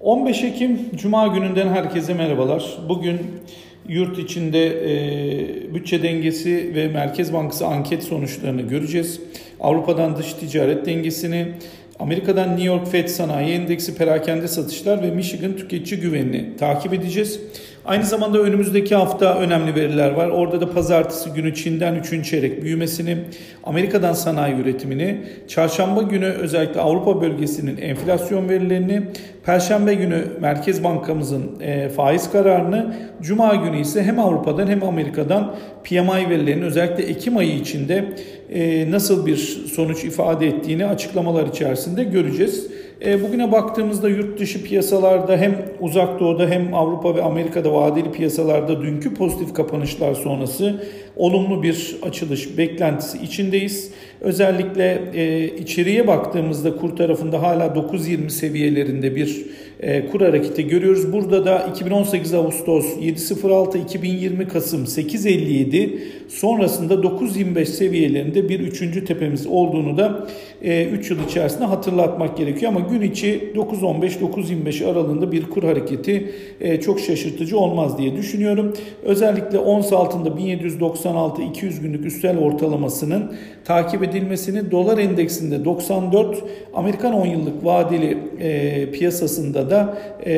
15 Ekim Cuma gününden herkese merhabalar. Bugün yurt içinde e, bütçe dengesi ve Merkez Bankası anket sonuçlarını göreceğiz. Avrupa'dan dış ticaret dengesini, Amerika'dan New York Fed Sanayi Endeksi perakende satışlar ve Michigan tüketici güvenini takip edeceğiz. Aynı zamanda önümüzdeki hafta önemli veriler var. Orada da pazartesi günü Çin'den 3. çeyrek büyümesini, Amerika'dan sanayi üretimini, çarşamba günü özellikle Avrupa bölgesinin enflasyon verilerini, perşembe günü Merkez Bankamızın e, faiz kararını, cuma günü ise hem Avrupa'dan hem Amerika'dan PMI verilerinin özellikle Ekim ayı içinde e, nasıl bir sonuç ifade ettiğini açıklamalar içerisinde göreceğiz. E, bugüne baktığımızda yurt dışı piyasalarda hem uzak doğuda hem Avrupa ve Amerika'da vadeli piyasalarda dünkü pozitif kapanışlar sonrası olumlu bir açılış beklentisi içindeyiz. Özellikle e, içeriye baktığımızda kur tarafında hala 9.20 seviyelerinde bir e, kur hareketi görüyoruz. Burada da 2018 Ağustos 7.06, 2020 Kasım 8.57 sonrasında 9.25 seviyelerinde bir üçüncü tepemiz olduğunu da e, 3 yıl içerisinde hatırlatmak gerekiyor. Ama gün içi 9.15-9.25 aralığında bir kur hareketi e, çok şaşırtıcı olmaz diye düşünüyorum. Özellikle ons altında 1796-200 günlük üstel ortalamasının takip edilmesini dolar endeksinde 94 Amerikan 10 yıllık vadeli e, piyasasında da e,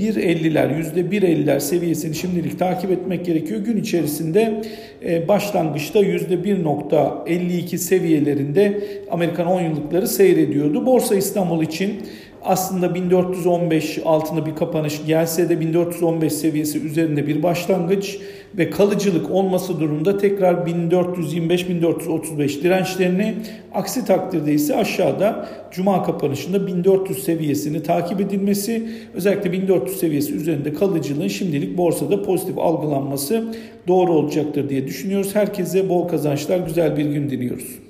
1.50'ler %1.50'ler seviyesini şimdilik takip etmek gerekiyor. Gün içerisinde e, başlangıçta %1.52 seviyelerinde Amerikan 10 yıllıkları seyrediyordu. Borsa İstanbul için aslında 1415 altında bir kapanış gelse de 1415 seviyesi üzerinde bir başlangıç ve kalıcılık olması durumunda tekrar 1425-1435 dirençlerini aksi takdirde ise aşağıda cuma kapanışında 1400 seviyesini takip edilmesi özellikle 1400 seviyesi üzerinde kalıcılığın şimdilik borsada pozitif algılanması doğru olacaktır diye düşünüyoruz. Herkese bol kazançlar, güzel bir gün diliyoruz.